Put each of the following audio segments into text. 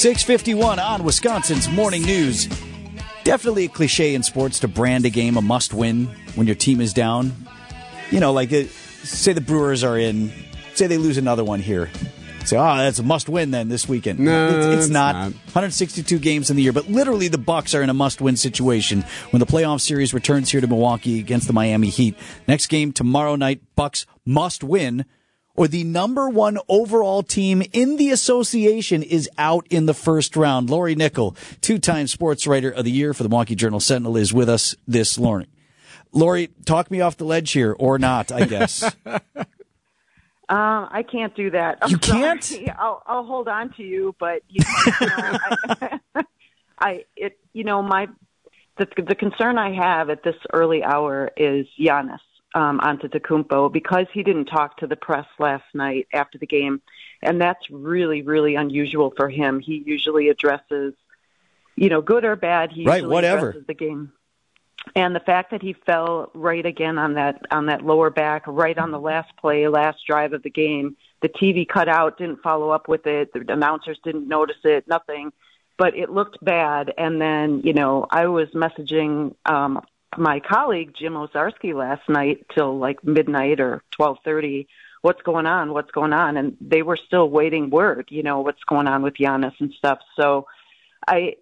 651 on Wisconsin's Morning News. Definitely a cliche in sports to brand a game a must win when your team is down. You know, like uh, say the Brewers are in, say they lose another one here. Say, oh, that's a must win then this weekend. No, it's, it's it's not. not. 162 games in the year, but literally the Bucks are in a must win situation when the playoff series returns here to Milwaukee against the Miami Heat. Next game tomorrow night, Bucks must win or the number one overall team in the association is out in the first round. Lori Nickel, two-time sports writer of the year for the Milwaukee Journal Sentinel, is with us this morning. Lori, talk me off the ledge here, or not, I guess. Uh, I can't do that. I'm You can't? sorry. I'll, I'll hold on to you, but you know, I, I, it, you know, my the, the concern I have at this early hour is Giannis um, Antetokounmpo because he didn't talk to the press last night after the game, and that's really, really unusual for him. He usually addresses, you know, good or bad. He Right, whatever. addresses the game and the fact that he fell right again on that on that lower back right on the last play last drive of the game the tv cut out didn't follow up with it the announcers didn't notice it nothing but it looked bad and then you know i was messaging um my colleague jim owczarski last night till like midnight or twelve thirty what's going on what's going on and they were still waiting word you know what's going on with Giannis and stuff so i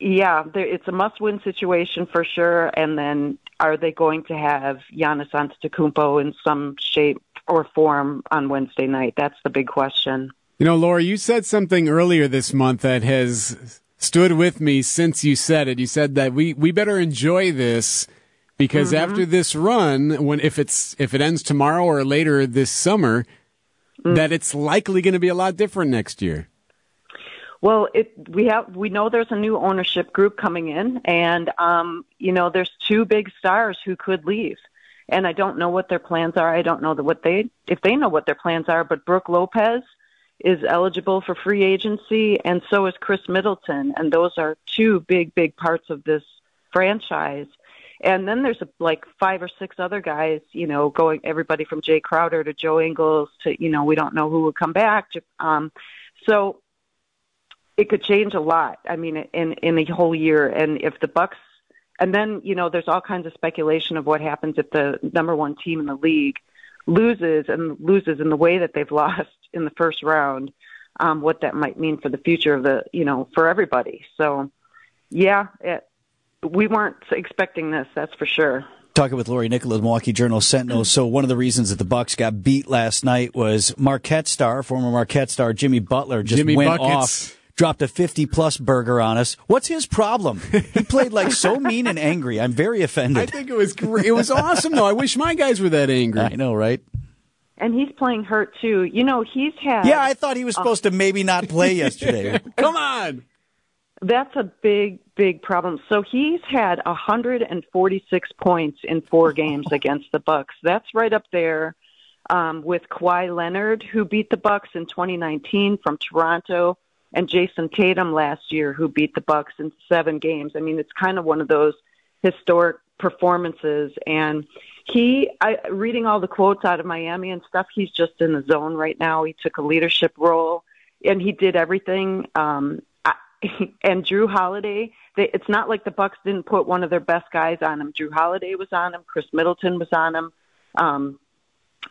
yeah, there, it's a must-win situation for sure. And then, are they going to have Giannis Antetokounmpo in some shape or form on Wednesday night? That's the big question. You know, Laura, you said something earlier this month that has stood with me since you said it. You said that we, we better enjoy this because after this run, when if it's if it ends tomorrow or later this summer, that it's likely going to be a lot different next year. Well, it we have we know there's a new ownership group coming in, and um, you know there's two big stars who could leave, and I don't know what their plans are. I don't know that what they if they know what their plans are. But Brook Lopez is eligible for free agency, and so is Khris Middleton, and those are two big big parts of this franchise. And then there's like five or six other guys, you know, going everybody from Jae Crowder to Joe Ingles to you know we don't know who will come back. Um, so it could change a lot. I mean, in in a whole year, and if the Bucks, and then you know, there's all kinds of speculation of what happens if the number one team in the league loses and loses in the way that they've lost in the first round. Um, what that might mean for the future of the, you know, for everybody. So, yeah, it, we weren't expecting this. That's for sure. Talking with Lori Nickel of the Milwaukee Journal Sentinel. So one of the reasons that the Bucks got beat last night was Marquette star, former Marquette star Jimmy Butler, just Jimmy went Buckets. off. Dropped a 50 plus burger on us. What's his problem? He played like so mean and angry. I'm very offended. I think it was great. It was awesome though. I wish my guys were that angry. I know, right? And he's playing hurt too. You know, he's had Yeah, I thought he was supposed to maybe not play yesterday. Come on. That's a big, big problem. So he's had 146 points in four games against the Bucks. That's right up there um, with Kawhi Leonard, who beat the Bucks in 2019 from Toronto, and Jayson Tatum last year, who beat the Bucks in seven games. I mean, it's kind of one of those historic performances. And he, I, reading all the quotes out of Miami and stuff, he's just in the zone right now. He took a leadership role, and he did everything. Um, I, and Jrue Holiday, they, it's not like the Bucks didn't put one of their best guys on him. Jrue Holiday was on him. Khris Middleton was on him. Um,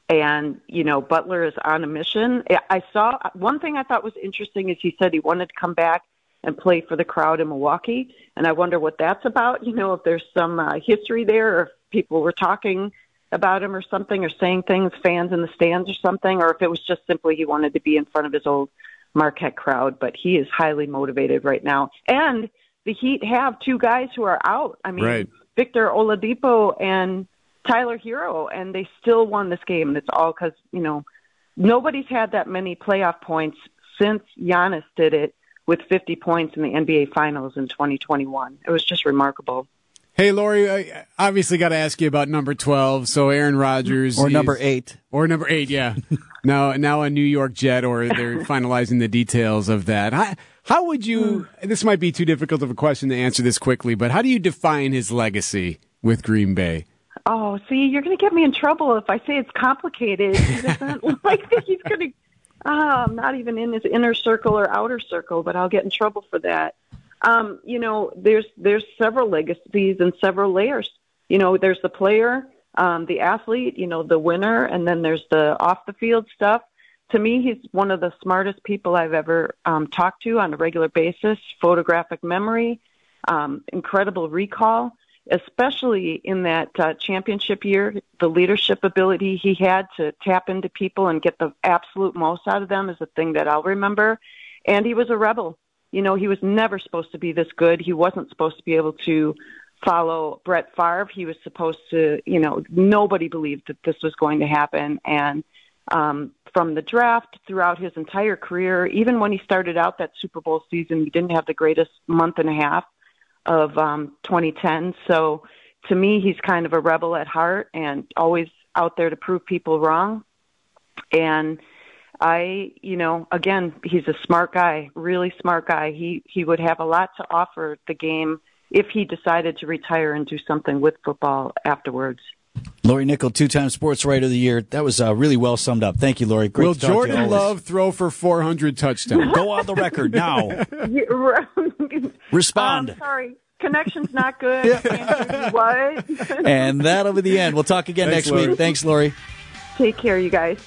and you know Butler is on a mission. I- I saw one thing I thought was interesting is he said he wanted to come back and play for the crowd in Milwaukee, and I wonder what that's about. You know, if there's some uh, history there, or if people were talking about him or something, or saying things, fans in the stands or something, or if it was just simply he wanted to be in front of his old Marquette crowd. But he is highly motivated right now, and the Heat have two guys who are out. I mean, Right. Victor Oladipo and Tyler Herro, and they still won this game. And it's all because you know nobody's had that many playoff points since Giannis did it with 50 points in the NBA Finals in 2021. It was just remarkable. Hey, Lori, I obviously got to ask you about number 12. So Aaron Rodgers. Or number eight. Or number eight, yeah. now, now a New York Jet, or they're finalizing the details of that. How, how would you, hmm. this might be too difficult of a question to answer this quickly, but how do you define his legacy with Green Bay? Oh, see, you're going to get me in trouble if I say it's complicated. He doesn't like that he's going to. ah, I'm not even in his inner circle or outer circle, but I'll get in trouble for that. Um, you know, there's there's several legacies and several layers. You know, there's the player, um, the athlete, you know, the winner, and then there's the off the field stuff. To me, he's one of the smartest people I've ever um, talked to on a regular basis. Photographic memory, um, incredible recall, especially in that uh, championship year. The leadership ability he had to tap into people and get the absolute most out of them is a thing that I'll remember. And he was a rebel. You know, he was never supposed to be this good. He wasn't supposed to be able to follow Brett Favre. He was supposed to, you know, nobody believed that this was going to happen. And um, from the draft throughout his entire career, even when he started out that Super Bowl season, he didn't have the greatest month and a half of um, 2010. So to me, he's kind of a rebel at heart and always out there to prove people wrong. And I, you know, again, he's a smart guy, really smart guy. He he would have a lot to offer the game if he decided to retire and do something with football afterwards. Lori Nickel, two-time Sports Writer of the Year. That was uh, really well summed up. Thank you, Lori. Great Will Jordan Love throw for 400 touchdowns? Go on the record now. Respond. Um, sorry, connection's not good. what? and that'll be the end. We'll talk again Thanks, next Lori. week. Thanks, Lori. Take care, you guys.